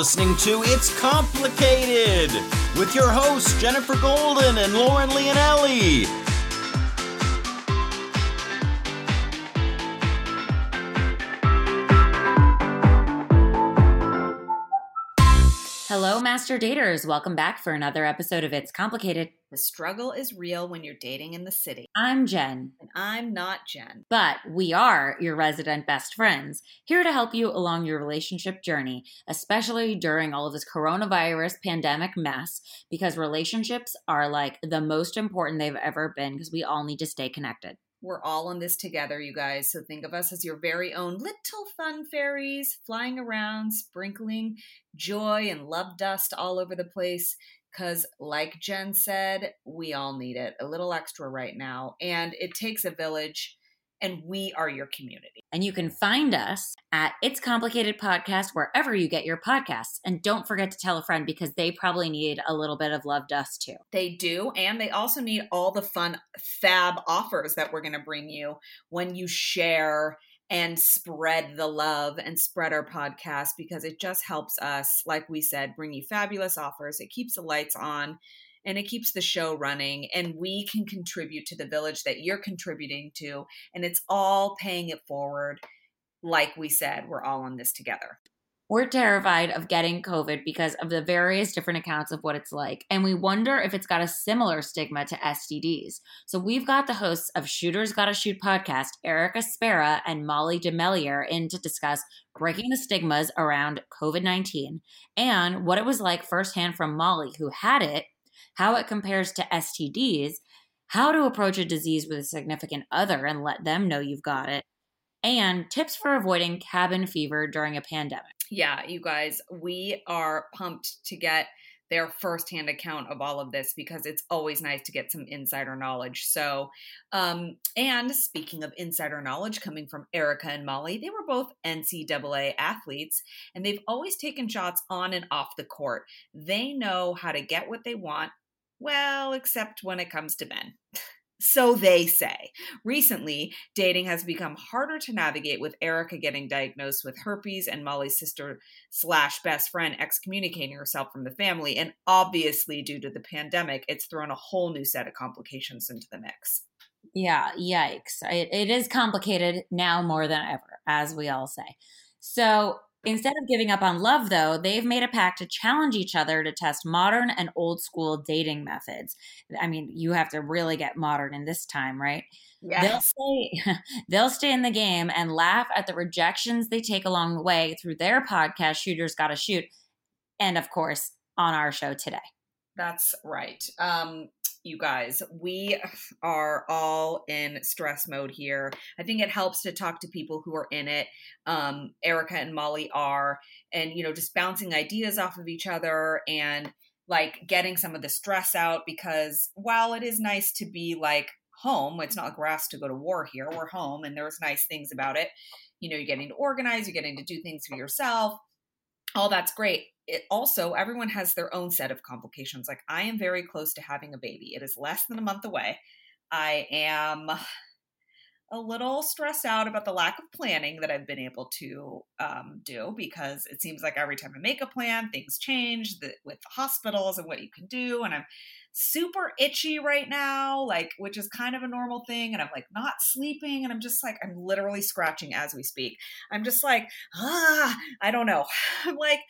listening to It's Complicated with your hosts, Jenifer Golden and Lauren Leonelli. Hello, Master Daters. Welcome back for another episode of It's Complicated. The struggle is real when you're dating in the city. I'm Jen. And I'm not Jen. But we are your resident best friends, here to help you along your relationship journey, especially during all of this coronavirus pandemic mess, because relationships are like the most important they've ever been because we all need to stay connected. We're all in this together, you guys. So think of us as your very own little fun fairies flying around, sprinkling joy and love dust all over the place. Because, like Jen said, we all need it a little extra right now. And it takes a village and we are your community. And you can find us at It's Complicated Podcast wherever you get your podcasts. And don't forget to tell a friend because they probably need a little bit of love dust too. They do. And they also need all the fun fab offers that we're going to bring you when you share and spread the love and spread our podcast because it just helps us, like we said, bring you fabulous offers. It keeps the lights on and it keeps the show running and we can contribute to the village that you're contributing to and it's all paying it forward like we said we're all on this together we're terrified of getting COVID because of the various different accounts of what it's like. And we wonder if it's got a similar stigma to STDs. So we've got the hosts of Shooters Gotta Shoot podcast, Erica Spera and Molly DeMellier, in to discuss breaking the stigmas around COVID 19 and what it was like firsthand from Molly, who had it, how it compares to STDs, how to approach a disease with a significant other and let them know you've got it, and tips for avoiding cabin fever during a pandemic. Yeah, you guys, we are pumped to get their firsthand account of all of this because it's always nice to get some insider knowledge. So, um, and speaking of insider knowledge coming from Erica and Molly, they were both NCAA athletes and they've always taken shots on and off the court. They know how to get what they want well, except when it comes to men. So they say. Recently, dating has become harder to navigate with Erica getting diagnosed with herpes and Molly's sister slash best friend excommunicating herself from the family. And obviously, due to the pandemic, it's thrown a whole new set of complications into the mix. Yeah, yikes. It, it is complicated now more than ever, as we all say. So Instead of giving up on love, though, they've made a pact to challenge each other to test modern and old school dating methods. I mean, you have to really get modern in this time, right? Yes. They'll stay they'll stay in the game and laugh at the rejections they take along the way through their podcast Shooters Gotta Shoot and of course on our show today. That's right. Um you guys. We are all in stress mode here. I think it helps to talk to people who are in it. Um, Erica and Molly are, and, you know, just bouncing ideas off of each other and like getting some of the stress out because while it is nice to be like home, it's not like we're asked to go to war here. We're home and there's nice things about it. You know, you're getting to organize, you're getting to do things for yourself. All that's great it also everyone has their own set of complications like i am very close to having a baby it is less than a month away i am a little stressed out about the lack of planning that i've been able to um, do because it seems like every time i make a plan things change the, with hospitals and what you can do and i'm super itchy right now like which is kind of a normal thing and i'm like not sleeping and i'm just like i'm literally scratching as we speak. I'm just like ah i don't know. I'm like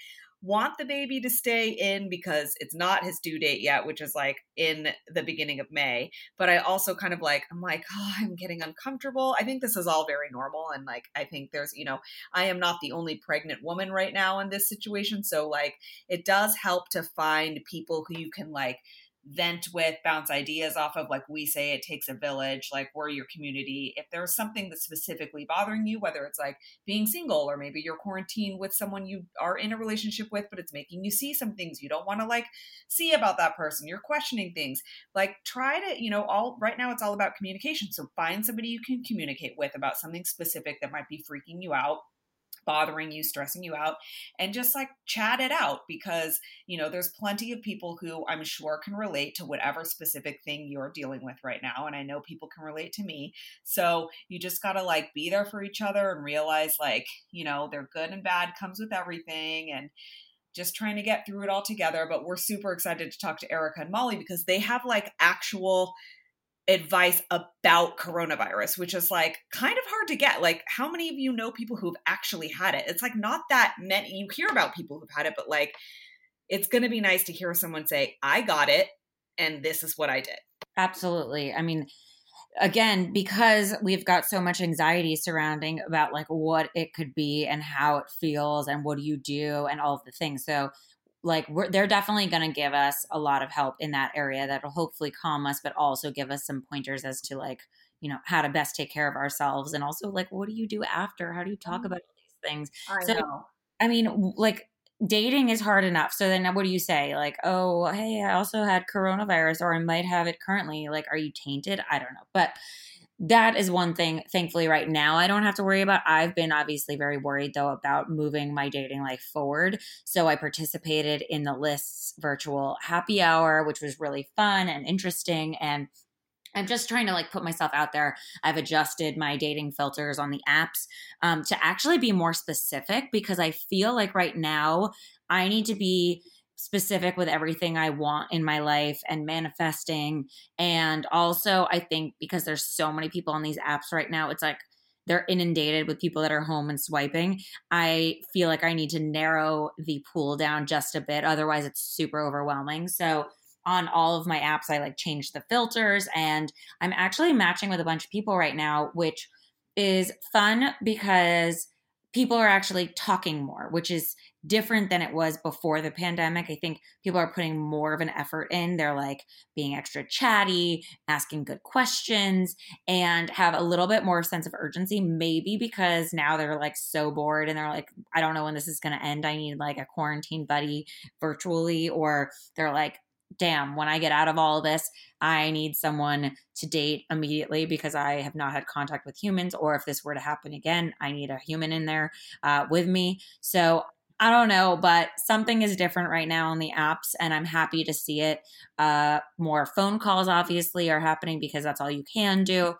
want the baby to stay in because it's not his due date yet, which is like in the beginning of May. But I also kind of like, I'm like, oh, I'm getting uncomfortable. I think this is all very normal. And like, I think there's, you know, I am not the only pregnant woman right now in this situation. So like, it does help to find people who you can like vent with, bounce ideas off of. Like we say, it takes a village, like we're your community. If there's something that's specifically bothering you, whether it's like being single or maybe you're quarantined with someone you are in a relationship with, but it's making you see some things you don't want to like see about that person, you're questioning things, like try to, you know, all right now it's all about communication. So find somebody you can communicate with about something specific that might be freaking you out bothering you, stressing you out, and just like chat it out because, you know, there's plenty of people who I'm sure can relate to whatever specific thing you're dealing with right now. And I know people can relate to me. So you just got to like be there for each other and realize like, you know, their good and bad comes with everything. And, just trying to get through it all together. But we're super excited to talk to Erica and Molly because they have like actual advice about coronavirus, which is like kind of hard to get. Like, how many of you know people who've actually had it? It's like not that many. You hear about people who've had it, but like, it's going to be nice to hear someone say, I got it, and this is what I did. Absolutely. I mean, again because we've got so much anxiety surrounding about like what it could be and how it feels and what do you do and all of the things so like they're definitely going to give us a lot of help in that area that'll hopefully calm us but also give us some pointers as to like you know how to best take care of ourselves and also like what do you do after how do you talk mm. about these things I so know. i mean like dating is hard enough. So then what do you say? Like, oh, hey, I also had coronavirus or I might have it currently. Like, are you tainted? I don't know. But that is one thing, thankfully, right now I don't have to worry about. I've been obviously very worried though about moving my dating life forward. So I participated in the lists virtual happy hour, which was really fun and interesting. And I'm just trying to like put myself out there. I've adjusted my dating filters on the apps um, to actually be more specific because I feel like right now I need to be specific with everything I want in my life and manifesting. And also, I think because there's so many people on these apps right now, it's like they're inundated with people that are home and swiping. I feel like I need to narrow the pool down just a bit. Otherwise, it's super overwhelming. So, on all of my apps, I like change the filters and I'm actually matching with a bunch of people right now, which is fun because people are actually talking more, which is different than it was before the pandemic. I think people are putting more of an effort in. They're like being extra chatty, asking good questions, and have a little bit more sense of urgency. Maybe because now they're like so bored and they're like, I don't know when this is going to end. I need like a quarantine buddy virtually, or they're like, damn, when I get out of all this, I need someone to date immediately because I have not had contact with humans. Or if this were to happen again, I need a human in there uh, with me. So I don't know, but something is different right now on the apps, and I'm happy to see it. Uh, more phone calls, obviously, are happening because that's all you can do.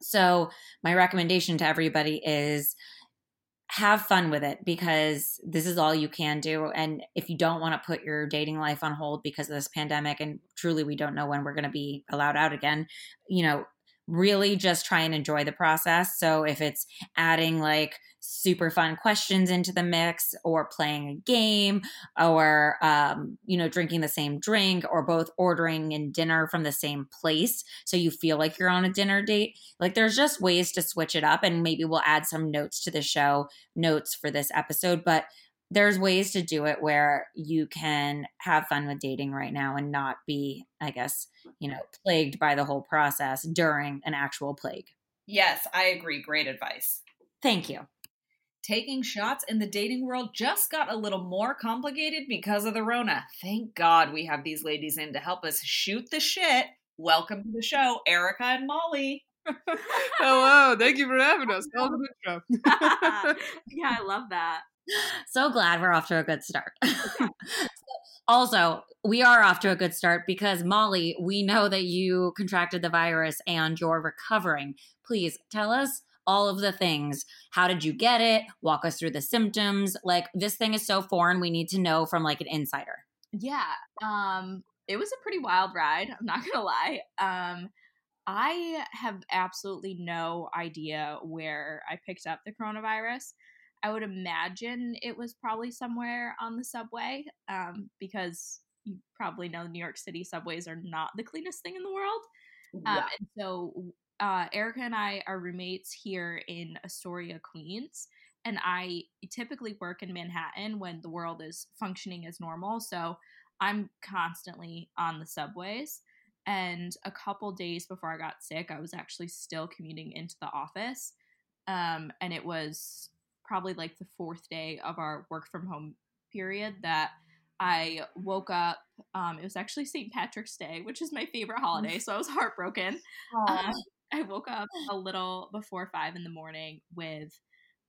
So, my recommendation to everybody is have fun with it because this is all you can do. And if you don't want to put your dating life on hold because of this pandemic, and truly we don't know when we're going to be allowed out again, you know, really just try and enjoy the process. So if it's adding like super fun questions into the mix or playing a game or um, you know drinking the same drink or both ordering in dinner from the same place so you feel like you're on a dinner date like there's just ways to switch it up and maybe we'll add some notes to the show notes for this episode but there's ways to do it where you can have fun with dating right now and not be i guess you know plagued by the whole process during an actual plague yes i agree great advice thank you taking shots in the dating world just got a little more complicated because of the Rona. Thank God we have these ladies in to help us shoot the shit. Welcome to the show, Erica and Molly. Hello, thank you for having us. yeah, I love that. So glad we're off to a good start. also, we are off to a good start because Molly, we know that you contracted the virus and you're recovering. Please tell us all of the things. How did you get it? Walk us through the symptoms. Like this thing is so foreign, we need to know from like an insider. Yeah. Um it was a pretty wild ride, I'm not going to lie. Um I have absolutely no idea where I picked up the coronavirus. I would imagine it was probably somewhere on the subway um, because you probably know New York City subways are not the cleanest thing in the world. Um, yeah. and so uh, Erica and I are roommates here in Astoria, Queens. And I typically work in Manhattan when the world is functioning as normal. So I'm constantly on the subways. And a couple days before I got sick, I was actually still commuting into the office. Um, and it was probably like the fourth day of our work from home period that I woke up. Um, it was actually St. Patrick's Day, which is my favorite holiday. So I was heartbroken. Um, I woke up a little before five in the morning with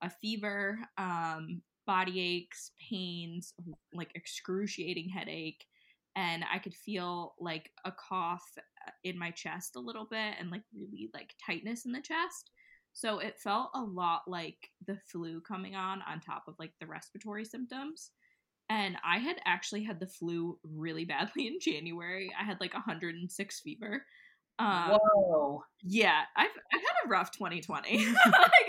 a fever, um, body aches, pains, like excruciating headache, and I could feel like a cough uh, in my chest a little bit and like really like tightness in the chest. So it felt a lot like the flu coming on on top of like the respiratory symptoms. And I had actually had the flu really badly in January. I had like 106 fever. Um, Whoa. yeah, I've I've had a rough 2020. like,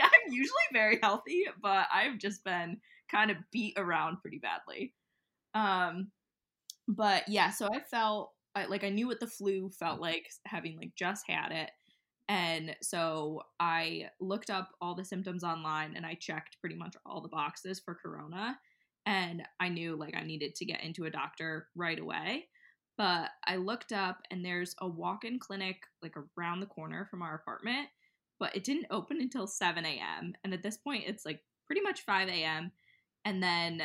I'm usually very healthy, but I've just been kind of beat around pretty badly. Um, but yeah, so I felt I, like I knew what the flu felt like, having like just had it, and so I looked up all the symptoms online and I checked pretty much all the boxes for corona, and I knew like I needed to get into a doctor right away. But I looked up and there's a walk in clinic like around the corner from our apartment, but it didn't open until 7 a.m. And at this point, it's like pretty much 5 a.m. And then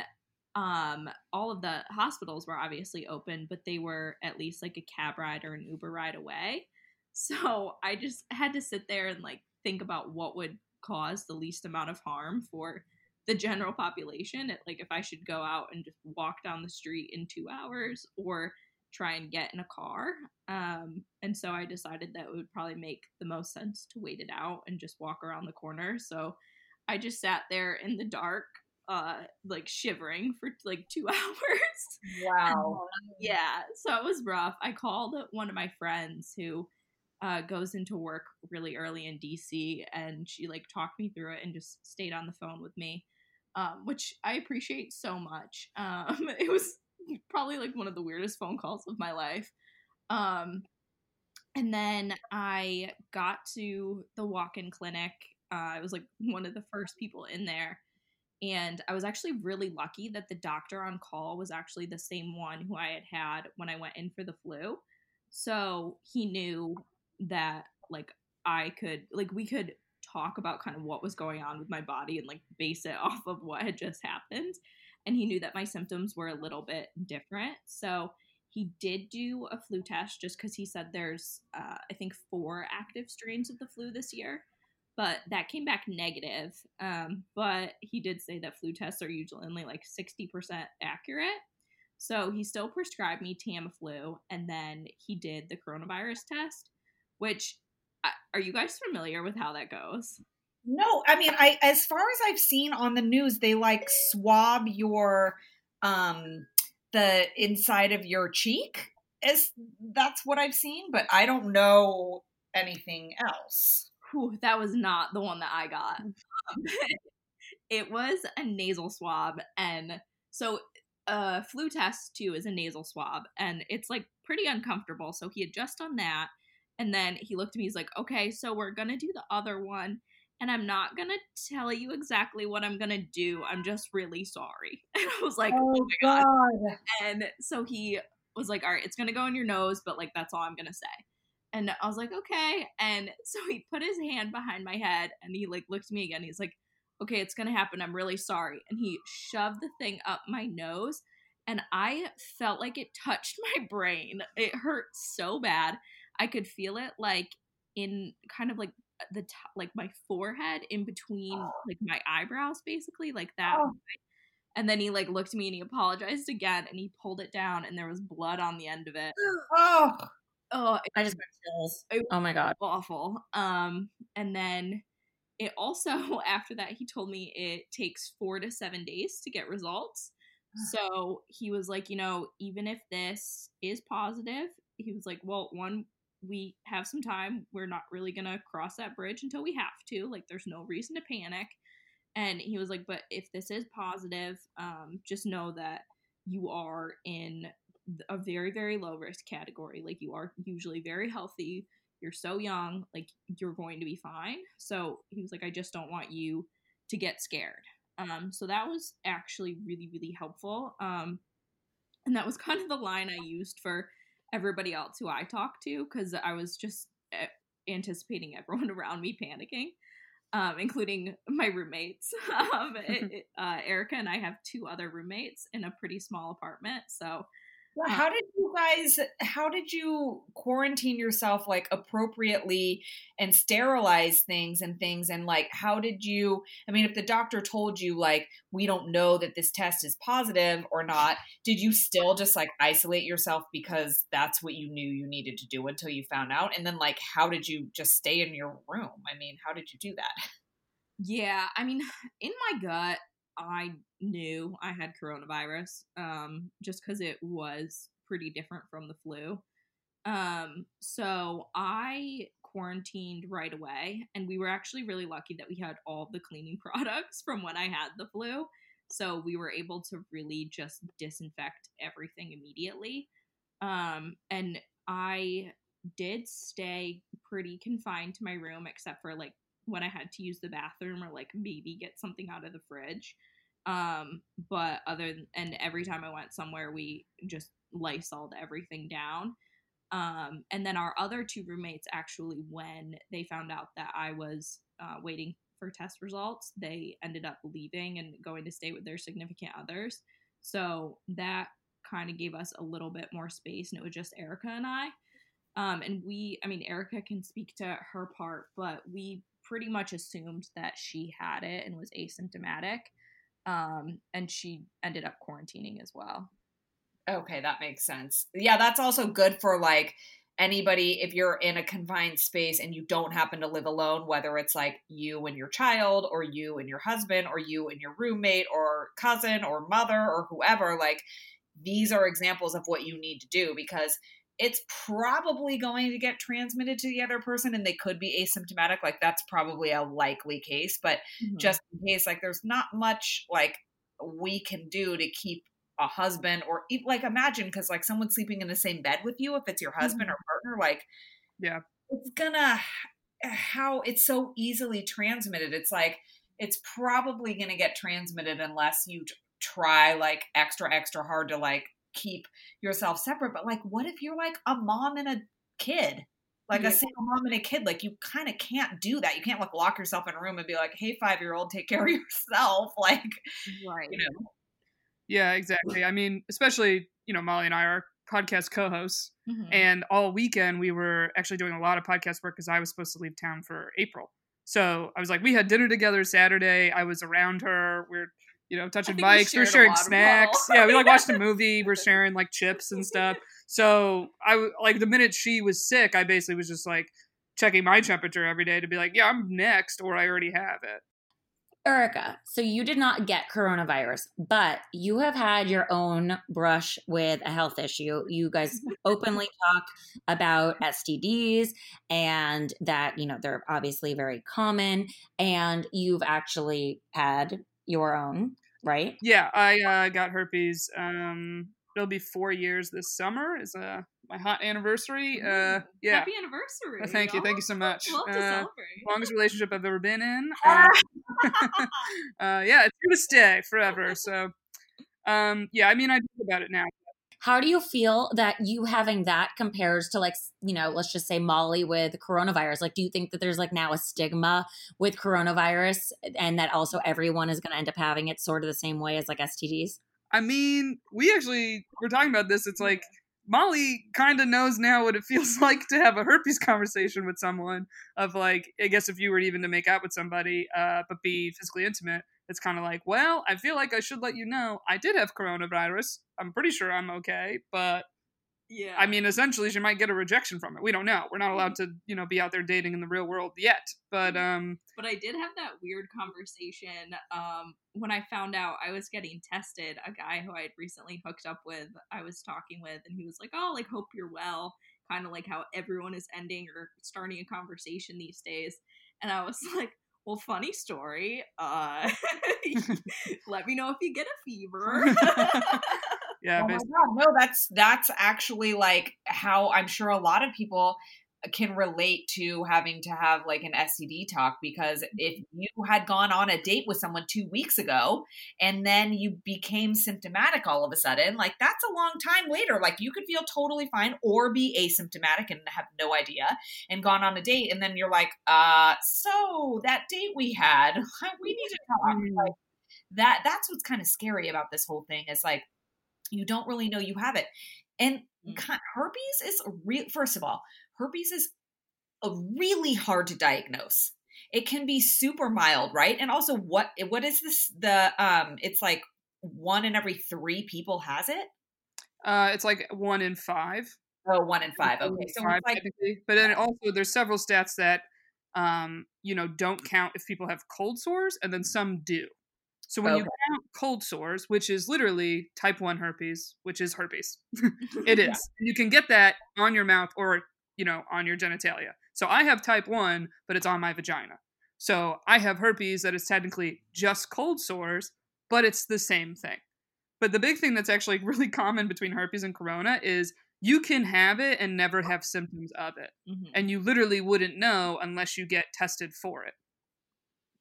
um, all of the hospitals were obviously open, but they were at least like a cab ride or an Uber ride away. So I just had to sit there and like think about what would cause the least amount of harm for the general population. It, like if I should go out and just walk down the street in two hours or try and get in a car. Um, and so I decided that it would probably make the most sense to wait it out and just walk around the corner. So I just sat there in the dark, uh, like shivering for like two hours. Wow. yeah, so it was rough. I called one of my friends who uh, goes into work really early in DC, and she like talked me through it and just stayed on the phone with me, um, which I appreciate so much. Um, it was probably like one of the weirdest phone calls of my life. Um, and then I got to the walk-in clinic. Uh, I was like one of the first people in there, and I was actually really lucky that the doctor on call was actually the same one who I had had when I went in for the flu. So he knew that like I could like we could talk about kind of what was going on with my body and like base it off of what had just happened and he knew that my symptoms were a little bit different. So he did do a flu test just because he said there's, uh, I think, four active strains of the flu this year. But that came back negative. Um, but he did say that flu tests are usually only like 60% accurate. So he still prescribed me Tamiflu, and then he did the coronavirus test, which uh, are you guys familiar with how that goes? No, I mean, I as far as I've seen on the news, they like swab your um the inside of your cheek. Is that's what I've seen, but I don't know anything else. Whew, that was not the one that I got. it was a nasal swab, and so a flu test too is a nasal swab, and it's like pretty uncomfortable. So he had just done that, and then he looked at me. He's like, "Okay, so we're gonna do the other one." and I'm not gonna tell you exactly what I'm gonna do. I'm just really sorry. And I was like, oh, oh my god. god. And so he was like, all right, it's gonna go in your nose, but like that's all I'm gonna say. And I was like, okay. And so he put his hand behind my head and he like looked at me again. He's like, okay, it's gonna happen. I'm really sorry. And he shoved the thing up my nose and I felt like it touched my brain. It hurt so bad. I could feel it like in kind of like the top, like my forehead in between oh. like my eyebrows basically like that oh. and then he like looked at me and he apologized again and he pulled it down and there was blood on the end of it. Oh. Oh i just got chills. oh my god. awful. Um and then it also after that he told me it takes four to seven days to get results. So he was like you know even if this is positive he was like well one we have some time. We're not really going to cross that bridge until we have to. Like, there's no reason to panic. And he was like, but if this is positive, um, just know that you are in a very, very low risk category. Like, you are usually very healthy. You're so young. Like, you're going to be fine. So he was like, I just don't want you to get scared. Um, so that was actually really, really helpful. Um, and that was kind of the line I used for everybody else who I talked to because I was just eh, anticipating everyone around me panicking, um, including my roommates. um, it, uh, Erica and I have two other roommates in a pretty small apartment, so how did you guys how did you quarantine yourself like appropriately and sterilize things and things? And like how did you I mean if the doctor told you like we don't know that this test is positive or not did you still just like isolate yourself because that's what you knew you needed to do until you found out? And then like how did you just stay in your room? I mean how did you do that? Yeah, I mean in my gut I knew I had coronavirus, um, just because it was pretty different from the flu. Um, so I quarantined right away, and we were actually really lucky that we had all the cleaning products from when I had the flu. So we were able to really just disinfect everything immediately. Um, and I did stay pretty confined to my room, except for like when I had to use the bathroom or like maybe get something out of the fridge. Um, but other than, and every time I went somewhere, we just lysoled everything down. Um, and then our other two roommates actually, when they found out that I was uh, waiting for test results, they ended up leaving and going to stay with their significant others. So that kind of gave us a little bit more space, and it was just Erica and I. Um, and we, I mean, Erica can speak to her part, but we pretty much assumed that she had it and was asymptomatic. Um, and she ended up quarantining as well. Okay, that makes sense. Yeah, that's also good for like anybody if you're in a confined space and you don't happen to live alone, whether it's like you and your child, or you and your husband, or you and your roommate, or cousin, or mother, or whoever, like these are examples of what you need to do because it's probably going to get transmitted to the other person and they could be asymptomatic like that's probably a likely case but mm-hmm. just in case like there's not much like we can do to keep a husband or like imagine because like someone sleeping in the same bed with you if it's your husband mm-hmm. or partner like yeah it's gonna how it's so easily transmitted it's like it's probably gonna get transmitted unless you try like extra extra hard to like keep yourself separate but like what if you're like a mom and a kid? Like yeah. a single mom and a kid like you kind of can't do that. You can't like lock yourself in a room and be like hey five year old take care of yourself like right. you know? Yeah exactly. I mean especially you know molly and i are podcast co-hosts mm-hmm. and all weekend we were actually doing a lot of podcast work because i was supposed to leave town for april. So i was like we had dinner together saturday. I was around her. We're you know, touching bikes. We are sharing snacks. yeah, we like watched a movie. We're sharing like chips and stuff. So I like the minute she was sick, I basically was just like checking my temperature every day to be like, yeah, I'm next, or I already have it. Erica, so you did not get coronavirus, but you have had your own brush with a health issue. You guys openly talk about STDs and that, you know, they're obviously very common. And you've actually had your own, right? Yeah, I uh, got herpes. Um, it'll be four years this summer. Is uh, my hot anniversary. Uh, yeah. Happy anniversary! Uh, thank you, thank you so much. Love to uh, celebrate. Longest relationship I've ever been in. Uh, uh, yeah, it's gonna stay forever. So, um, yeah, I mean, I think about it now. How do you feel that you having that compares to like, you know, let's just say Molly with coronavirus? Like, do you think that there's like now a stigma with coronavirus and that also everyone is going to end up having it sort of the same way as like STDs? I mean, we actually were talking about this. It's like Molly kind of knows now what it feels like to have a herpes conversation with someone. Of like, I guess if you were even to make out with somebody, uh, but be physically intimate, it's kind of like, well, I feel like I should let you know I did have coronavirus. I'm pretty sure I'm okay, but yeah. I mean, essentially, she might get a rejection from it. We don't know. We're not allowed to, you know, be out there dating in the real world yet. But um. But I did have that weird conversation um when I found out I was getting tested. A guy who I had recently hooked up with, I was talking with, and he was like, "Oh, like hope you're well." Kind of like how everyone is ending or starting a conversation these days. And I was like, well, funny story. Uh, let me know if you get a fever. yeah. Oh my God, no, that's that's actually like how I'm sure a lot of people can relate to having to have like an STD talk because if you had gone on a date with someone two weeks ago and then you became symptomatic all of a sudden, like that's a long time later. Like you could feel totally fine or be asymptomatic and have no idea and gone on a date and then you're like, uh, so that date we had, we need to talk. Like that that's what's kind of scary about this whole thing is like you don't really know you have it. And mm. herpes is real first of all herpes is a really hard to diagnose. It can be super mild, right? And also what what is this the um it's like one in every 3 people has it? Uh it's like 1 in 5. Oh, one in 5. Okay. So five, like, but then also there's several stats that um you know don't count if people have cold sores and then some do. So when okay. you count cold sores, which is literally type 1 herpes, which is herpes. it is. Yeah. You can get that on your mouth or, you know, on your genitalia. So I have type 1, but it's on my vagina. So I have herpes that is technically just cold sores, but it's the same thing. But the big thing that's actually really common between herpes and corona is you can have it and never have symptoms of it. Mm-hmm. And you literally wouldn't know unless you get tested for it.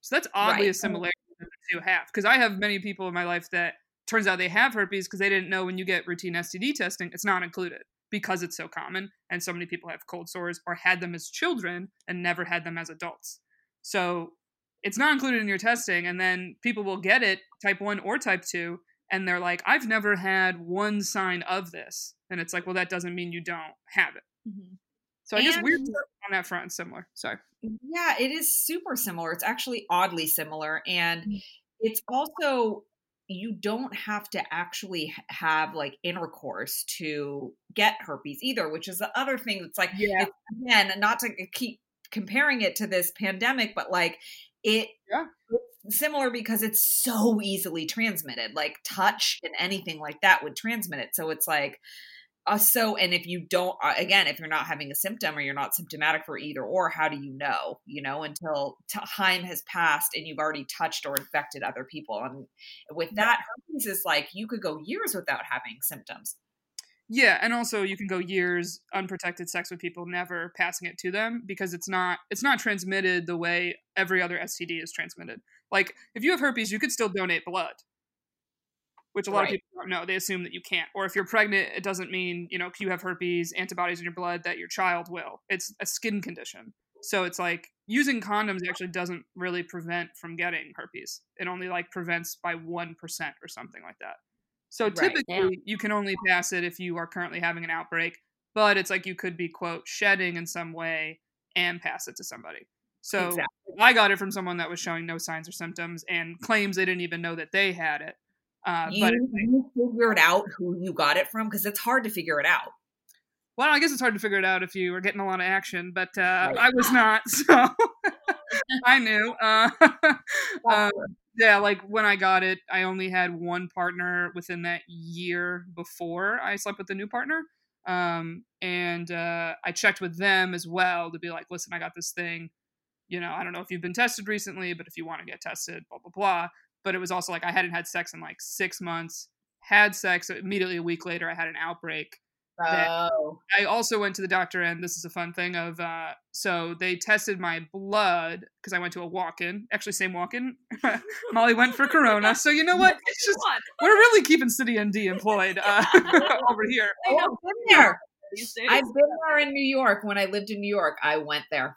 So that's oddly right. a similarity that the two have. Because I have many people in my life that turns out they have herpes because they didn't know when you get routine STD testing, it's not included because it's so common. And so many people have cold sores or had them as children and never had them as adults. So it's not included in your testing. And then people will get it, type 1 or type 2, and they're like, I've never had one sign of this. And it's like, well, that doesn't mean you don't have it. Mm-hmm. So I and, guess weird on that front similar. Sorry. Yeah, it is super similar. It's actually oddly similar. And mm. it's also you don't have to actually have like intercourse to get herpes either, which is the other thing that's like, yeah. again, not to keep comparing it to this pandemic, but like it yeah. similar because it's so easily transmitted. Like touch and anything like that would transmit it. So it's like uh, so and if you don't uh, again if you're not having a symptom or you're not symptomatic for either or how do you know you know until time has passed and you've already touched or infected other people and with that herpes is like you could go years without having symptoms yeah, and also you can go years unprotected sex with people never passing it to them because it's not it's not transmitted the way every other STD is transmitted. Like if you have herpes, you could still donate blood. Which a lot right. of people don't know. They assume that you can't. Or if you're pregnant, it doesn't mean, you know, you have herpes, antibodies in your blood that your child will. It's a skin condition. So it's like using condoms actually doesn't really prevent from getting herpes. It only like prevents by 1% or something like that. So typically, yeah. you can only pass it if you are currently having an outbreak, but it's like you could be, quote, shedding in some way and pass it to somebody. So exactly. I got it from someone that was showing no signs or symptoms and claims they didn't even know that they had it. Uh, you, but you figured out who you got it from because it's hard to figure it out. Well, I guess it's hard to figure it out if you were getting a lot of action, but uh, right. I was not, so I knew. Uh, um, yeah, like when I got it, I only had one partner within that year before I slept with the new partner. Um, and uh, I checked with them as well to be like, listen, I got this thing. You know, I don't know if you've been tested recently, but if you want to get tested, blah, blah, blah. But it was also like I hadn't had sex in like six months, had sex immediately a week later, I had an outbreak. Oh. I also went to the doctor, and this is a fun thing. Of uh, so they tested my blood because I went to a walk-in. Actually, same walk-in. Molly went for Corona, so you know what? It's just we're really keeping CityMD employed uh, over here. I've been there. I've been there in New York. When I lived in New York, I went there.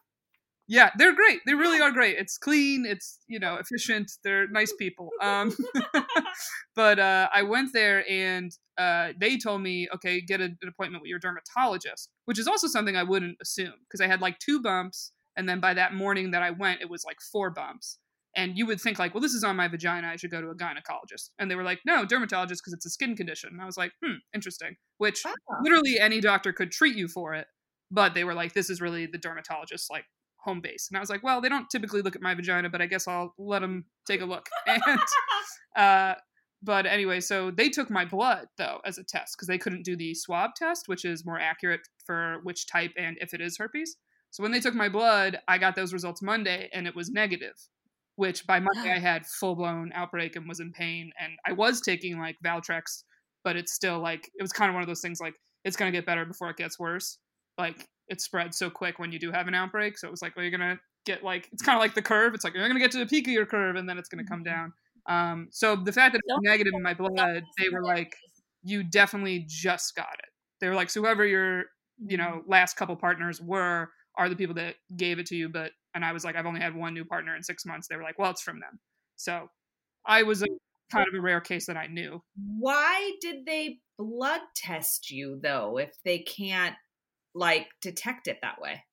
Yeah, they're great. They really are great. It's clean. It's you know efficient. They're nice people. Um, but uh, I went there and uh, they told me, okay, get a, an appointment with your dermatologist, which is also something I wouldn't assume because I had like two bumps, and then by that morning that I went, it was like four bumps. And you would think like, well, this is on my vagina. I should go to a gynecologist. And they were like, no, dermatologist because it's a skin condition. And I was like, hmm, interesting. Which oh. literally any doctor could treat you for it, but they were like, this is really the dermatologist like home base. And I was like, well, they don't typically look at my vagina, but I guess I'll let them take a look. And, uh, but anyway, so they took my blood though as a test because they couldn't do the swab test, which is more accurate for which type and if it is herpes. So when they took my blood, I got those results Monday and it was negative, which by Monday I had full blown outbreak and was in pain. And I was taking like Valtrex, but it's still like, it was kind of one of those things like, it's going to get better before it gets worse. Like it spreads so quick when you do have an outbreak. So it was like, well, you're gonna get like it's kind of like the curve. It's like you're gonna get to the peak of your curve, and then it's gonna come mm-hmm. down. Um, so the fact that it was negative in my blood, they were like, you definitely just got it. They were like, so whoever your you know mm-hmm. last couple partners were are the people that gave it to you. But and I was like, I've only had one new partner in six months. They were like, well, it's from them. So I was a kind of a rare case that I knew. Why did they blood test you though if they can't like detect it that way?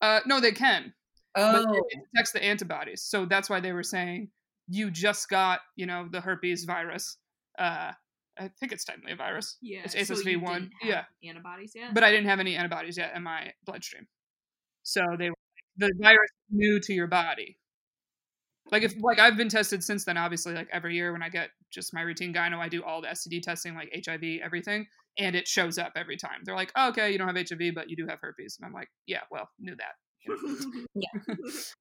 Uh, no, they can. Oh, but it detects the antibodies, so that's why they were saying you just got, you know, the herpes virus. Uh, I think it's technically a virus. Yeah, it's HSV one. So yeah, antibodies yet. But I didn't have any antibodies yet in my bloodstream, so they were the virus new to your body. Like if like I've been tested since then, obviously, like every year when I get just my routine gyno, I do all the STD testing, like HIV, everything, and it shows up every time. They're like, oh, okay, you don't have HIV, but you do have herpes, and I'm like, yeah, well, knew that. yeah.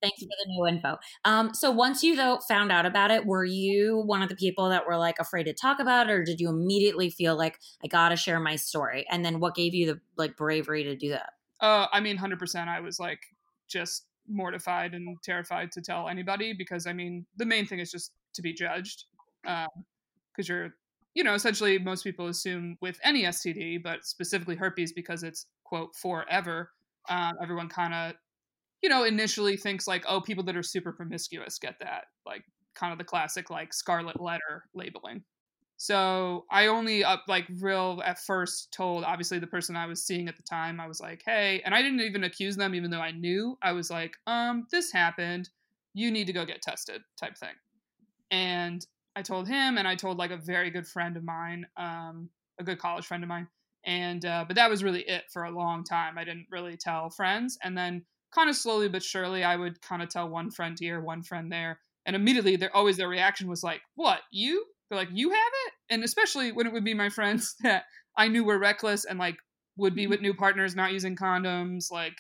Thanks for the new info. Um, so once you though found out about it, were you one of the people that were like afraid to talk about it, or did you immediately feel like I gotta share my story? And then what gave you the like bravery to do that? Uh, I mean, hundred percent. I was like just mortified and terrified to tell anybody because I mean the main thing is just to be judged because um, you're you know essentially most people assume with any STD but specifically herpes because it's quote forever um, everyone kind of you know initially thinks like oh people that are super promiscuous get that like kind of the classic like scarlet letter labeling so I only up like real at first told obviously the person I was seeing at the time. I was like, hey, and I didn't even accuse them, even though I knew. I was like, um, this happened. You need to go get tested, type thing. And I told him, and I told like a very good friend of mine, um, a good college friend of mine. And uh, but that was really it for a long time. I didn't really tell friends, and then kind of slowly but surely, I would kind of tell one friend here, one friend there, and immediately, they're always their reaction was like, "What you?" They're like, "You have it?" And especially when it would be my friends that I knew were reckless and like would be with new partners, not using condoms, like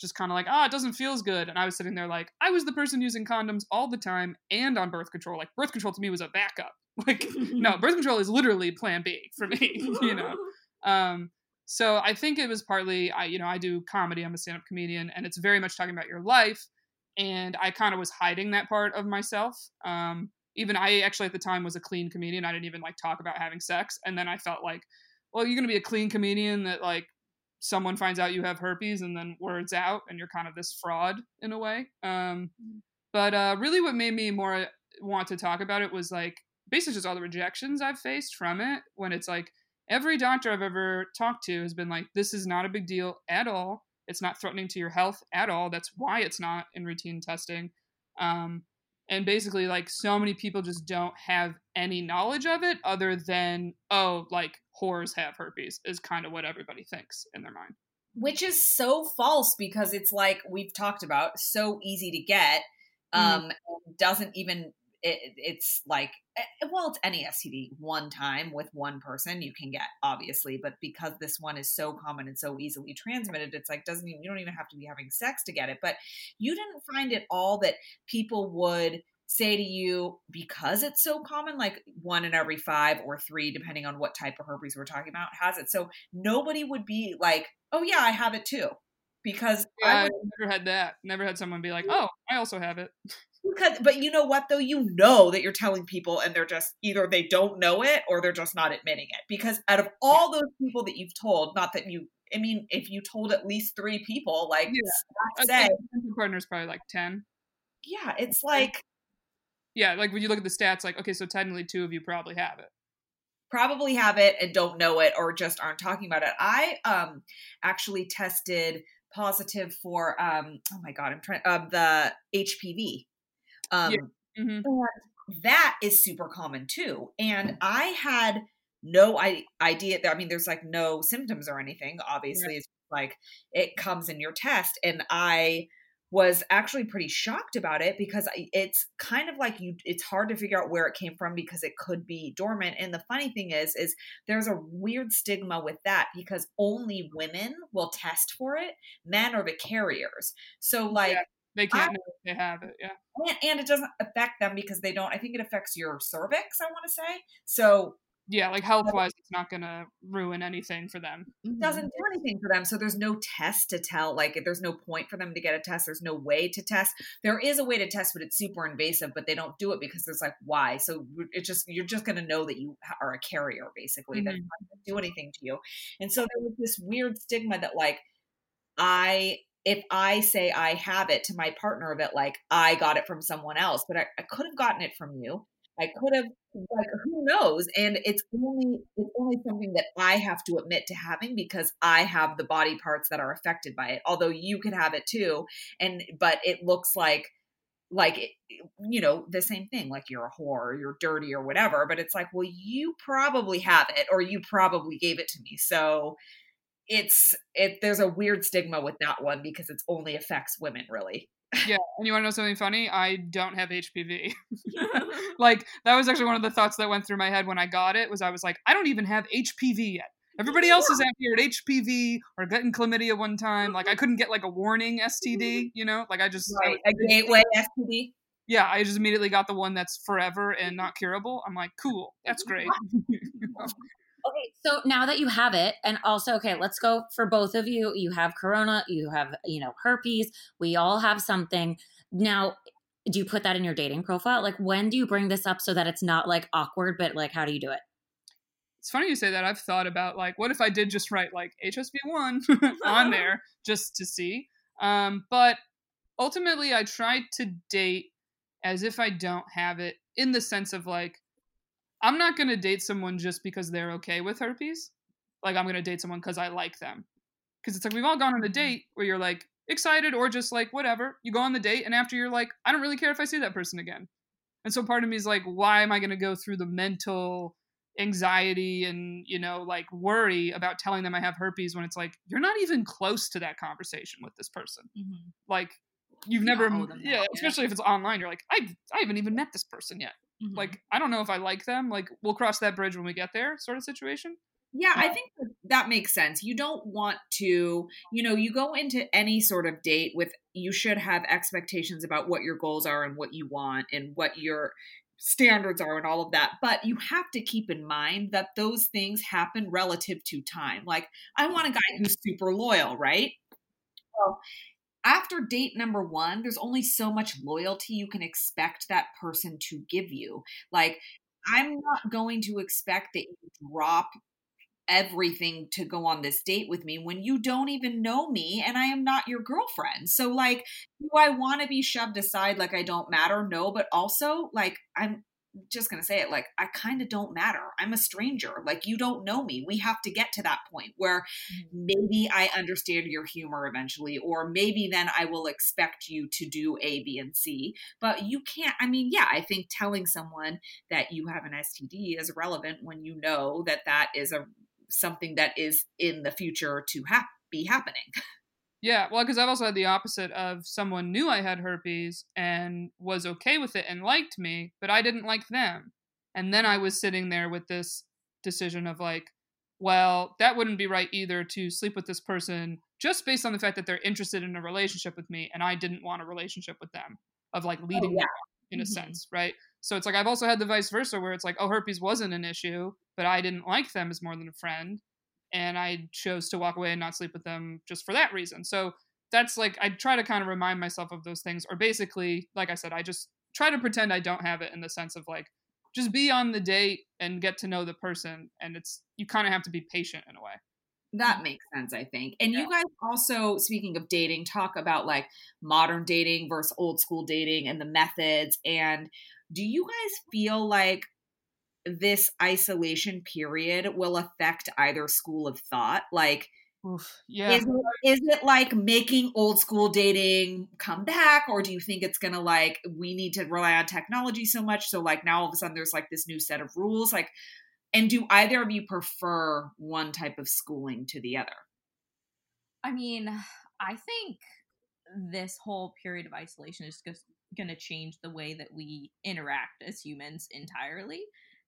just kind of like, ah, oh, it doesn't feel as good. And I was sitting there like, I was the person using condoms all the time and on birth control. Like birth control to me was a backup. Like, no, birth control is literally plan B for me, you know. Um, so I think it was partly I, you know, I do comedy, I'm a stand-up comedian, and it's very much talking about your life. And I kind of was hiding that part of myself. Um, even I actually at the time was a clean comedian. I didn't even like talk about having sex. And then I felt like, well, you're gonna be a clean comedian that like someone finds out you have herpes and then words out and you're kind of this fraud in a way. Um, mm-hmm. but uh, really, what made me more want to talk about it was like basically just all the rejections I've faced from it. When it's like every doctor I've ever talked to has been like, this is not a big deal at all. It's not threatening to your health at all. That's why it's not in routine testing. Um, and basically like so many people just don't have any knowledge of it other than oh like whores have herpes is kind of what everybody thinks in their mind which is so false because it's like we've talked about so easy to get mm-hmm. um mm. doesn't even it, it's like eh, well it's any std one time with one person you can get obviously but because this one is so common and so easily transmitted it's like doesn't even you don't even have to be having sex to get it but you didn't find it all that people would say to you because it's so common like one in every five or three depending on what type of herpes we're talking about has it. So nobody would be like oh yeah i have it too because yeah, I, would, I never had that. Never had someone be like oh i also have it because but you know what though? You know that you're telling people and they're just either they don't know it or they're just not admitting it. Because out of all those people that you've told not that you i mean if you told at least three people like yeah. say partner's probably like 10 yeah it's like yeah like when you look at the stats like okay so technically two of you probably have it. Probably have it and don't know it or just aren't talking about it. I um actually tested positive for um oh my god i'm trying uh, the hpv um, yeah. mm-hmm. that is super common too. And I had no I- idea. I mean, there's like no symptoms or anything. Obviously, yeah. it's like it comes in your test, and I was actually pretty shocked about it because it's kind of like you it's hard to figure out where it came from because it could be dormant and the funny thing is is there's a weird stigma with that because only women will test for it men are the carriers so like yeah. They can't I, know if they have it, yeah. And, and, it doesn't affect them because they don't. I think it affects your cervix. I want to say so. Yeah, like health wise, it's not going to ruin anything for them. It doesn't do anything for them. So there's no test to tell. Like, there's no point for them to get a test. There's no way to test. There is a way to test, but it's super invasive. But they don't do it because there's like why. So it's just you're just going to know that you are a carrier, basically. Mm-hmm. That's not going to do anything to you. And so there was this weird stigma that like I if I say I have it to my partner of it, like I got it from someone else, but I, I could have gotten it from you. I could have like who knows? And it's only it's only something that I have to admit to having because I have the body parts that are affected by it. Although you could have it too. And but it looks like like you know the same thing like you're a whore or you're dirty or whatever but it's like well you probably have it or you probably gave it to me so it's it there's a weird stigma with that one because it only affects women really Yeah, and you want to know something funny? I don't have HPV. like that was actually one of the thoughts that went through my head when I got it. Was I was like, I don't even have HPV yet. Everybody else is out here at HPV or getting chlamydia one time. Like I couldn't get like a warning STD, mm-hmm. you know? Like I just right. I, a gateway STD. Yeah, I just immediately got the one that's forever and not curable. I'm like, cool, that's great. Okay, so now that you have it, and also, okay, let's go for both of you. You have corona, you have, you know, herpes. We all have something. Now, do you put that in your dating profile? Like, when do you bring this up so that it's not like awkward, but like, how do you do it? It's funny you say that. I've thought about like, what if I did just write like HSV1 on there just to see? Um, but ultimately, I try to date as if I don't have it in the sense of like, I'm not going to date someone just because they're okay with herpes. Like I'm going to date someone because I like them. Because it's like we've all gone on a mm-hmm. date where you're like excited or just like whatever. You go on the date and after you're like, I don't really care if I see that person again. And so part of me is like, why am I going to go through the mental anxiety and you know like worry about telling them I have herpes when it's like you're not even close to that conversation with this person. Mm-hmm. Like you've you never yeah, especially if it's online. You're like, I I haven't even met this person yet. Mm-hmm. Like, I don't know if I like them. Like, we'll cross that bridge when we get there, sort of situation. Yeah, I think that makes sense. You don't want to, you know, you go into any sort of date with, you should have expectations about what your goals are and what you want and what your standards are and all of that. But you have to keep in mind that those things happen relative to time. Like, I want a guy who's super loyal, right? Well, after date number one, there's only so much loyalty you can expect that person to give you. Like, I'm not going to expect that you drop everything to go on this date with me when you don't even know me and I am not your girlfriend. So like do I want to be shoved aside like I don't matter? No, but also like I'm just going to say it like I kind of don't matter. I'm a stranger. Like you don't know me. We have to get to that point where mm-hmm. maybe I understand your humor eventually or maybe then I will expect you to do A, B and C. But you can't I mean, yeah, I think telling someone that you have an STD is relevant when you know that that is a something that is in the future to ha- be happening. Yeah, well, because I've also had the opposite of someone knew I had herpes and was okay with it and liked me, but I didn't like them. And then I was sitting there with this decision of like, well, that wouldn't be right either to sleep with this person just based on the fact that they're interested in a relationship with me and I didn't want a relationship with them, of like oh, leading oh, yeah. in a mm-hmm. sense, right? So it's like I've also had the vice versa where it's like, oh, herpes wasn't an issue, but I didn't like them as more than a friend and I chose to walk away and not sleep with them just for that reason. So that's like I try to kind of remind myself of those things, or basically, like I said, I just try to pretend I don't have it in the sense of like just be on the date and get to know the person, and it's you kind of have to be patient in a way. That makes sense, I think. And yeah. you guys also, speaking of dating, talk about like modern dating versus old school dating and the methods. And do you guys feel like this isolation period will affect either school of thought. Like, Oof, yeah. Is it, is it like making old school dating come back, or do you think it's gonna like we need to rely on technology so much? So like now all of a sudden there's like this new set of rules. Like, and do either of you prefer one type of schooling to the other? I mean, I think this whole period of isolation is just going to change the way that we interact as humans entirely.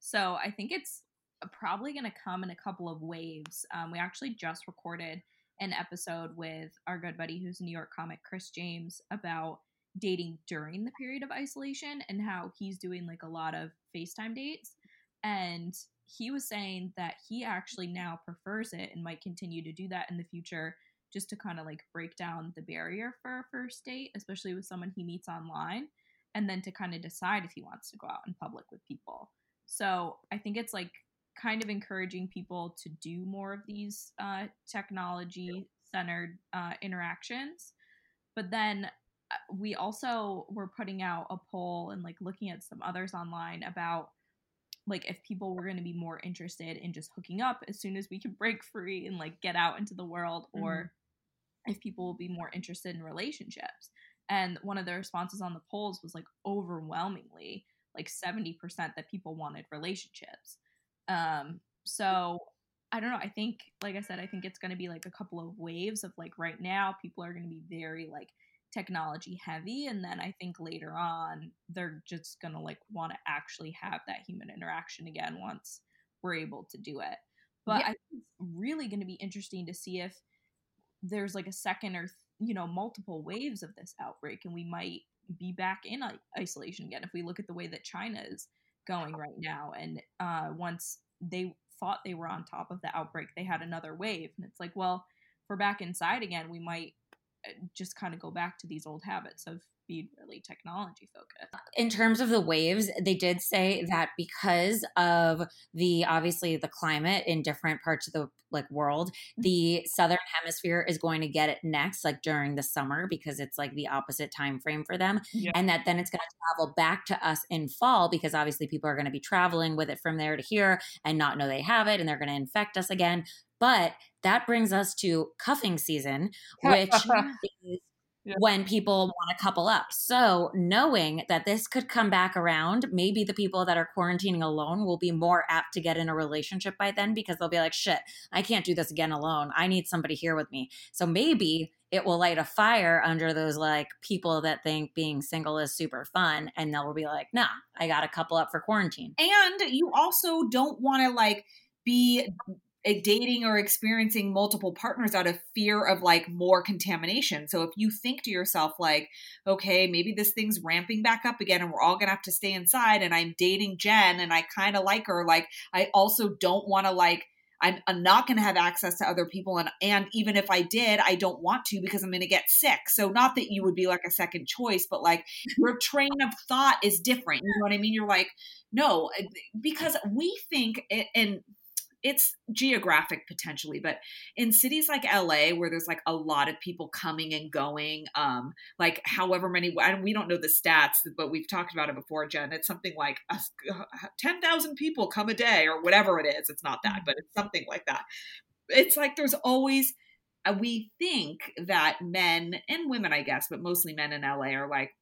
So I think it's uh, probably going to come in a couple of waves. Um, we actually just recorded an episode with our good buddy who's a New York comic, Chris James, about dating during the period of isolation and how he's doing like a lot of FaceTime dates. And he was saying that he actually now prefers it and might continue to do that in the future just to kind of like break down the barrier for a first date, especially with someone he meets online, and then to kind of decide if he wants to go out in public with people. So I think it's like kind of encouraging people to do more of these uh, technology centered uh, interactions. But then uh, we also were putting out a poll and like looking at some others online about like if people were going to be more interested in just hooking up as soon as we can break free and like get out into the world mm-hmm. or if people will be more interested in relationships and one of the responses on the polls was like overwhelmingly like 70% that people wanted relationships. Um, so I don't know. I think, like I said, I think it's going to be like a couple of waves of like right now, people are going to be very like technology heavy and then i think later on they're just gonna like want to actually have that human interaction again once we're able to do it but yeah. i think it's really going to be interesting to see if there's like a second or you know multiple waves of this outbreak and we might be back in isolation again if we look at the way that china is going right now and uh, once they thought they were on top of the outbreak they had another wave and it's like well if we're back inside again we might just kind of go back to these old habits of being really technology focused. In terms of the waves, they did say that because of the obviously the climate in different parts of the like world, mm-hmm. the southern hemisphere is going to get it next like during the summer because it's like the opposite time frame for them yeah. and that then it's going to travel back to us in fall because obviously people are going to be traveling with it from there to here and not know they have it and they're going to infect us again. But that brings us to cuffing season, which is yeah. when people want to couple up. So, knowing that this could come back around, maybe the people that are quarantining alone will be more apt to get in a relationship by then because they'll be like, shit, I can't do this again alone. I need somebody here with me. So, maybe it will light a fire under those like people that think being single is super fun and they'll be like, nah, I got a couple up for quarantine. And you also don't want to like be dating or experiencing multiple partners out of fear of like more contamination. So if you think to yourself like, okay, maybe this thing's ramping back up again and we're all going to have to stay inside and I'm dating Jen and I kind of like her, like I also don't want to like I'm, I'm not going to have access to other people and and even if I did, I don't want to because I'm going to get sick. So not that you would be like a second choice, but like your train of thought is different. You know what I mean? You're like, no, eh, because we think and it's geographic potentially, but in cities like LA where there's like a lot of people coming and going, um, like however many, and we don't know the stats, but we've talked about it before, Jen. It's something like uh, 10,000 people come a day or whatever it is. It's not that, mm-hmm. but it's something like that. It's like there's always, uh, we think that men and women, I guess, but mostly men in LA are like,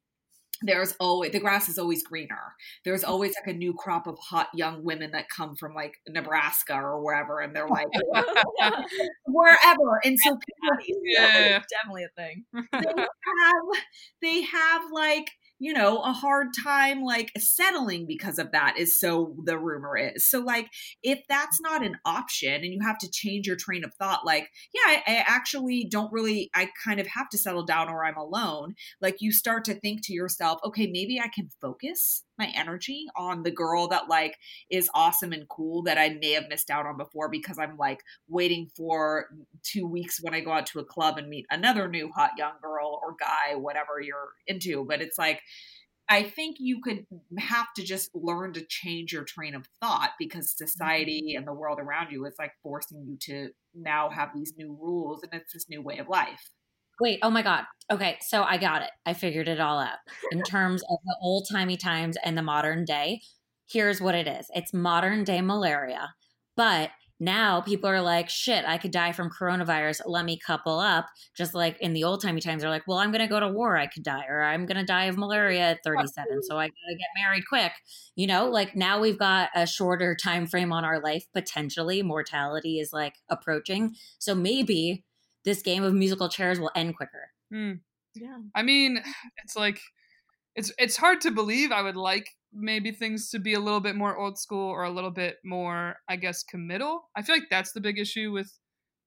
there's always the grass is always greener. There's mm-hmm. always like a new crop of hot young women that come from like Nebraska or wherever, and they're like wherever. And so people, yeah, definitely a thing. they have they have like you know, a hard time like settling because of that is so the rumor is. So like if that's not an option and you have to change your train of thought, like, yeah, I, I actually don't really I kind of have to settle down or I'm alone, like you start to think to yourself, okay, maybe I can focus my energy on the girl that like is awesome and cool that I may have missed out on before because I'm like waiting for two weeks when I go out to a club and meet another new hot young girl or guy, whatever you're into. But it's like, I think you could have to just learn to change your train of thought because mm-hmm. society and the world around you is like forcing you to now have these new rules and it's this new way of life. Wait, oh my God. Okay, so I got it. I figured it all out. In terms of the old timey times and the modern day, here's what it is it's modern day malaria, but now people are like, shit, I could die from coronavirus. Let me couple up. Just like in the old timey times, they're like, well, I'm going to go to war. I could die, or I'm going to die of malaria at 37. So I got to get married quick. You know, like now we've got a shorter time frame on our life. Potentially, mortality is like approaching. So maybe this game of musical chairs will end quicker. Mm. Yeah. I mean, it's like it's it's hard to believe. I would like maybe things to be a little bit more old school or a little bit more, I guess, committal. I feel like that's the big issue with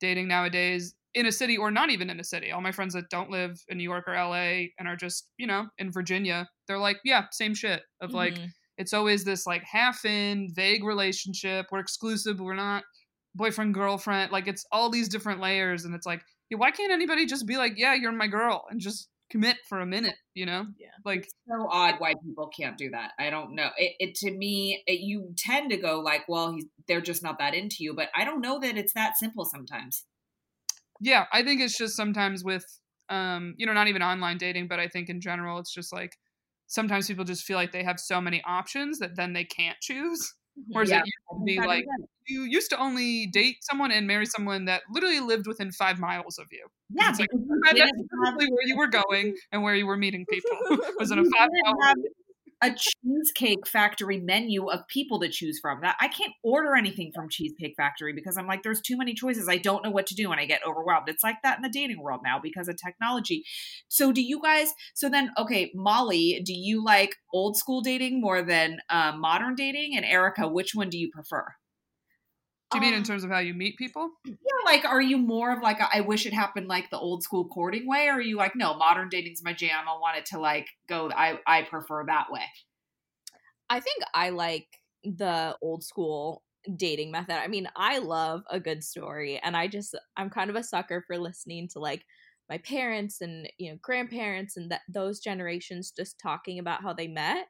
dating nowadays in a city or not even in a city. All my friends that don't live in New York or LA and are just, you know, in Virginia, they're like, yeah, same shit. Of mm-hmm. like it's always this like half in vague relationship. We're exclusive, we're not boyfriend girlfriend like it's all these different layers and it's like yeah, why can't anybody just be like yeah you're my girl and just commit for a minute you know? Yeah. Like it's so odd why people can't do that. I don't know. It, it to me it, you tend to go like well he's they're just not that into you but i don't know that it's that simple sometimes. Yeah i think it's just sometimes with um you know not even online dating but i think in general it's just like sometimes people just feel like they have so many options that then they can't choose Whereas yeah. it used to be like you used to only date someone and marry someone that literally lived within five miles of you. Yeah, it's like, that's where you were going and where you were meeting people was in a five mile. A cheesecake factory menu of people to choose from. That I can't order anything from Cheesecake Factory because I'm like, there's too many choices. I don't know what to do and I get overwhelmed. It's like that in the dating world now because of technology. So do you guys so then okay, Molly, do you like old school dating more than uh, modern dating? And Erica, which one do you prefer? Do you mean in um, terms of how you meet people? Yeah, like are you more of like a, I wish it happened like the old school courting way, or are you like no, modern dating's my jam. I want it to like go. I I prefer that way. I think I like the old school dating method. I mean, I love a good story, and I just I'm kind of a sucker for listening to like my parents and you know grandparents and that those generations just talking about how they met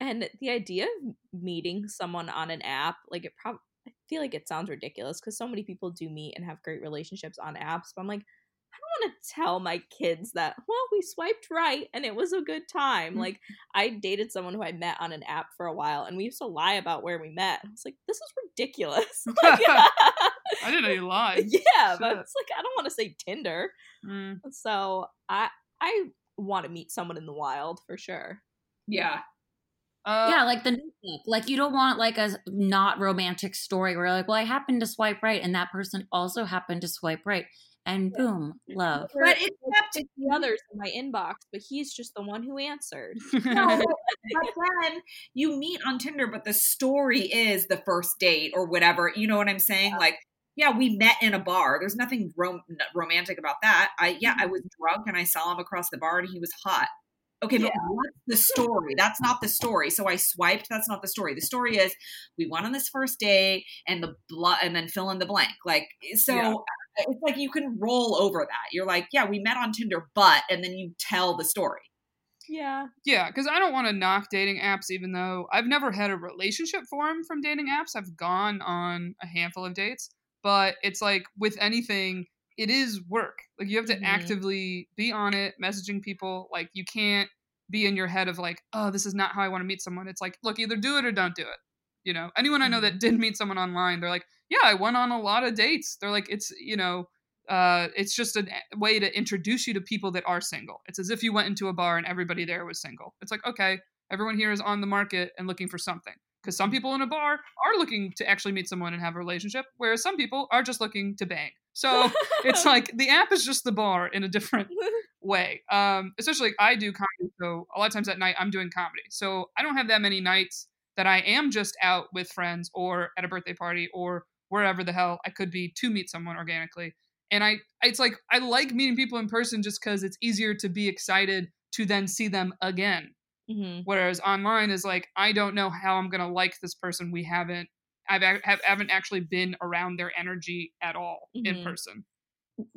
and the idea of meeting someone on an app like it probably I feel like it sounds ridiculous because so many people do meet and have great relationships on apps, but I'm like, I don't want to tell my kids that, well, we swiped right and it was a good time. Mm-hmm. Like, I dated someone who I met on an app for a while and we used to lie about where we met. I was like, this is ridiculous. like, I didn't know you lied. Yeah, Shit. but it's like, I don't want to say Tinder. Mm. So I, I want to meet someone in the wild for sure. Yeah. Uh, yeah, like the notebook. Like you don't want like a not romantic story where like, well, I happened to swipe right, and that person also happened to swipe right, and boom, love. But it's up to the others in my inbox, but he's just the one who answered. no, but then you meet on Tinder, but the story is the first date or whatever. You know what I'm saying? Yeah. Like yeah, we met in a bar. There's nothing rom- romantic about that. I yeah, I mm-hmm. was drunk and I saw him across the bar and he was hot. Okay, but what's the story? That's not the story. So I swiped. That's not the story. The story is we went on this first date and the blood, and then fill in the blank. Like so, yeah. Uh, it's like you can roll over that. You're like, yeah, we met on Tinder, but, and then you tell the story. Yeah. Yeah, because I don't want to knock dating apps, even though I've never had a relationship form from dating apps. I've gone on a handful of dates, but it's like with anything, it is work. Like you have to mm-hmm. actively be on it, messaging people. Like you can't be in your head of like, oh, this is not how I want to meet someone. It's like, look, either do it or don't do it. You know, anyone I know that mm-hmm. did meet someone online, they're like, yeah, I went on a lot of dates. They're like, it's you know, uh, it's just a way to introduce you to people that are single. It's as if you went into a bar and everybody there was single. It's like, okay, everyone here is on the market and looking for something. Because some people in a bar are looking to actually meet someone and have a relationship, whereas some people are just looking to bang. So it's like the app is just the bar in a different way. Um, especially like I do comedy, so a lot of times at night I'm doing comedy. So I don't have that many nights that I am just out with friends or at a birthday party or wherever the hell I could be to meet someone organically. And I, it's like I like meeting people in person just because it's easier to be excited to then see them again. Mm-hmm. Whereas online is like I don't know how I'm gonna like this person we haven't I've have, haven't actually been around their energy at all mm-hmm. in person.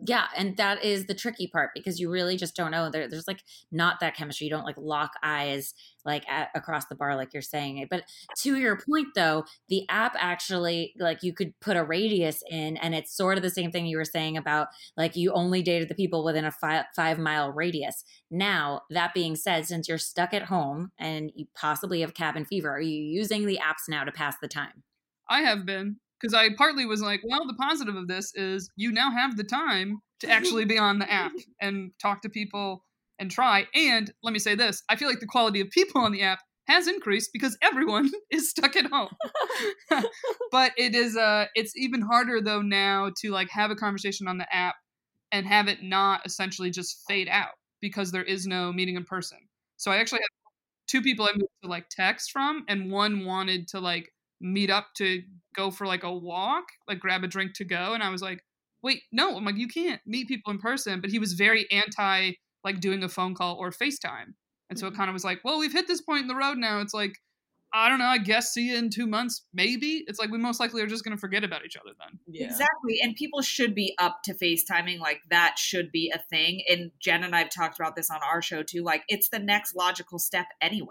Yeah, and that is the tricky part because you really just don't know. There, there's like not that chemistry. You don't like lock eyes like at, across the bar, like you're saying it. But to your point, though, the app actually like you could put a radius in, and it's sort of the same thing you were saying about like you only dated the people within a five, five mile radius. Now, that being said, since you're stuck at home and you possibly have cabin fever, are you using the apps now to pass the time? I have been because I partly was like, well, the positive of this is you now have the time to actually be on the app and talk to people and try. And let me say this: I feel like the quality of people on the app has increased because everyone is stuck at home. but it is uh it's even harder though now to like have a conversation on the app and have it not essentially just fade out because there is no meeting in person. So I actually have two people I moved to like text from and one wanted to like meet up to go for like a walk, like grab a drink to go. And I was like, wait, no, I'm like, you can't meet people in person. But he was very anti like doing a phone call or FaceTime. And so it mm-hmm. kind of was like, well, we've hit this point in the road now. It's like, I don't know, I guess see you in two months, maybe. It's like we most likely are just going to forget about each other then. Yeah. Exactly. And people should be up to FaceTiming. Like that should be a thing. And Jen and I have talked about this on our show too. Like it's the next logical step anyway.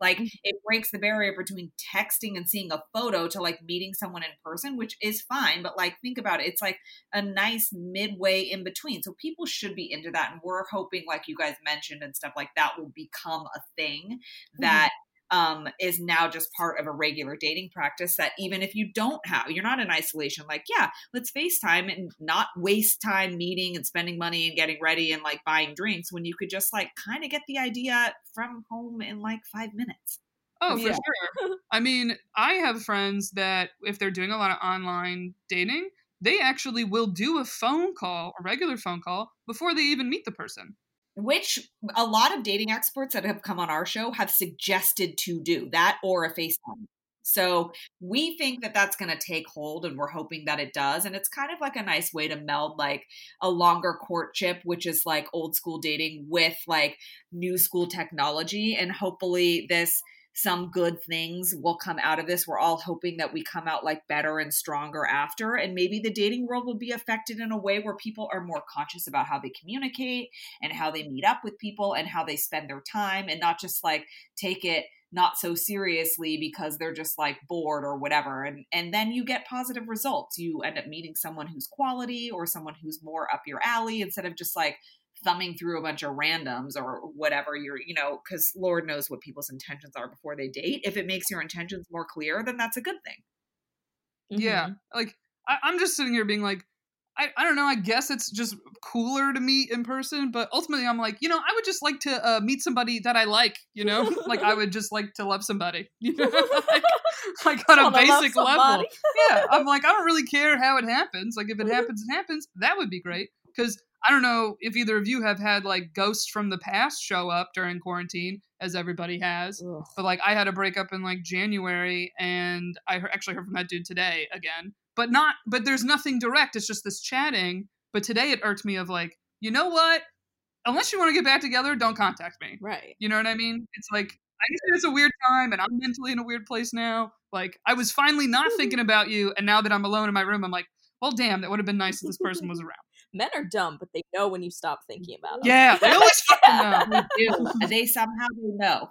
Like mm-hmm. it breaks the barrier between texting and seeing a photo to like meeting someone in person, which is fine. But like think about it. It's like a nice midway in between. So people should be into that. And we're hoping, like you guys mentioned and stuff like that, will become a thing that. Mm-hmm um, is now just part of a regular dating practice that even if you don't have, you're not in isolation, like, yeah, let's FaceTime and not waste time meeting and spending money and getting ready and like buying drinks when you could just like kind of get the idea from home in like five minutes. Oh, for yeah. sure. I mean, I have friends that if they're doing a lot of online dating, they actually will do a phone call, a regular phone call, before they even meet the person. Which a lot of dating experts that have come on our show have suggested to do that or a FaceTime. So we think that that's going to take hold and we're hoping that it does. And it's kind of like a nice way to meld like a longer courtship, which is like old school dating with like new school technology. And hopefully this some good things will come out of this. We're all hoping that we come out like better and stronger after. And maybe the dating world will be affected in a way where people are more conscious about how they communicate and how they meet up with people and how they spend their time and not just like take it not so seriously because they're just like bored or whatever and and then you get positive results you end up meeting someone who's quality or someone who's more up your alley instead of just like thumbing through a bunch of randoms or whatever you're you know because lord knows what people's intentions are before they date if it makes your intentions more clear then that's a good thing mm-hmm. yeah like I, i'm just sitting here being like I, I don't know. I guess it's just cooler to meet in person, but ultimately, I'm like, you know, I would just like to uh, meet somebody that I like. You know, like I would just like to love somebody. You know, like, like on a basic level. yeah, I'm like, I don't really care how it happens. Like if it happens, it happens. That would be great because I don't know if either of you have had like ghosts from the past show up during quarantine, as everybody has. Ugh. But like, I had a breakup in like January, and I actually heard from that dude today again. But not but there's nothing direct it's just this chatting but today it irked me of like you know what? Unless you want to get back together don't contact me. Right. You know what i mean? It's like i guess it's a weird time and i'm mentally in a weird place now. Like i was finally not thinking about you and now that i'm alone in my room i'm like well damn that would have been nice if this person was around men are dumb but they know when you stop thinking about them yeah they always fucking know they do they somehow they know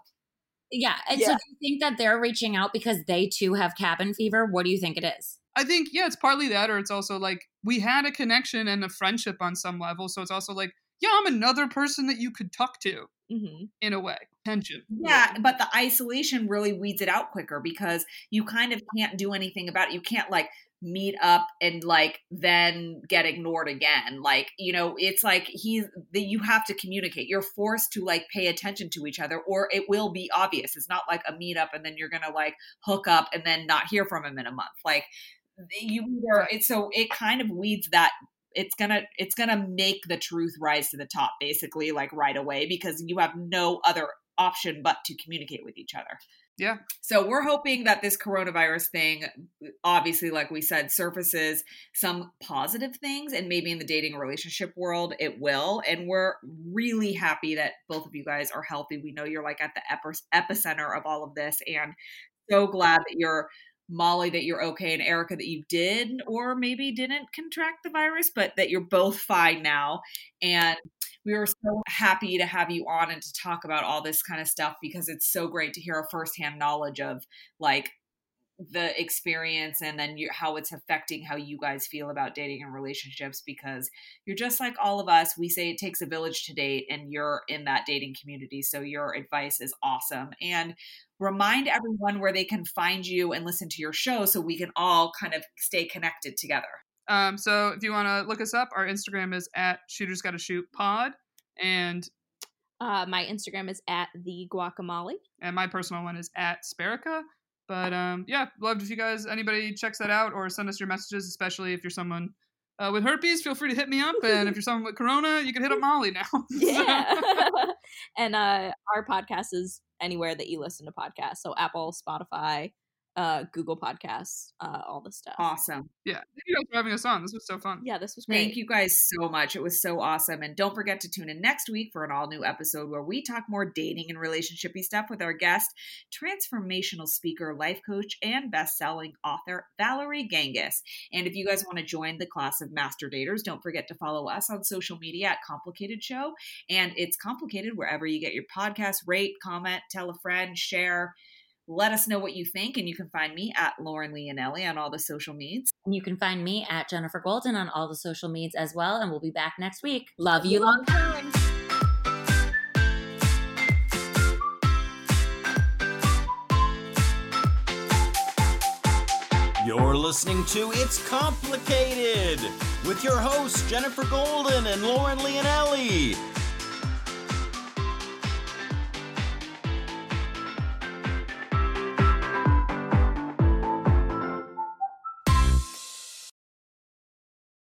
yeah and yeah. so do you think that they're reaching out because they too have cabin fever what do you think it is I think yeah, it's partly that, or it's also like we had a connection and a friendship on some level. So it's also like, yeah, I'm another person that you could talk to mm-hmm. in a way. Tension. Yeah, but the isolation really weeds it out quicker because you kind of can't do anything about it. You can't like meet up and like then get ignored again like you know it's like he's that you have to communicate you're forced to like pay attention to each other or it will be obvious it's not like a meetup and then you're gonna like hook up and then not hear from him in a month like you either it's so it kind of weeds that it's gonna it's gonna make the truth rise to the top basically like right away because you have no other option but to communicate with each other. Yeah. So we're hoping that this coronavirus thing obviously like we said surfaces some positive things and maybe in the dating relationship world it will and we're really happy that both of you guys are healthy. We know you're like at the epicenter of all of this and so glad that you're Molly that you're okay and Erica that you did or maybe didn't contract the virus, but that you're both fine now. And we were so happy to have you on and to talk about all this kind of stuff because it's so great to hear a firsthand knowledge of like the experience and then you, how it's affecting how you guys feel about dating and relationships because you're just like all of us we say it takes a village to date and you're in that dating community so your advice is awesome and remind everyone where they can find you and listen to your show so we can all kind of stay connected together. Um, so if you want to look us up, our Instagram is at shooters gotta shoot pod. And uh, my Instagram is at the guacamole. And my personal one is at Sperica. But um, yeah, loved if you guys anybody checks that out or send us your messages, especially if you're someone uh, with herpes, feel free to hit me up. And if you're someone with corona, you can hit up Molly now. yeah. and uh, our podcast is anywhere that you listen to podcasts. So Apple, Spotify, uh, Google Podcasts, uh, all the stuff. Awesome. Yeah. Thank you guys for having us on. This was so fun. Yeah, this was great. Thank you guys so much. It was so awesome. And don't forget to tune in next week for an all new episode where we talk more dating and relationshipy stuff with our guest, transformational speaker, life coach, and best selling author, Valerie Gangas. And if you guys want to join the class of master daters, don't forget to follow us on social media at Complicated Show. And it's complicated wherever you get your podcast. Rate, comment, tell a friend, share. Let us know what you think, and you can find me at Lauren Leonelli on all the social medias. And you can find me at Jenifer Golden on all the social medias as well. And we'll be back next week. Love you long time. You're listening to It's Complicated with your hosts, Jenifer Golden and Lauren Leonelli.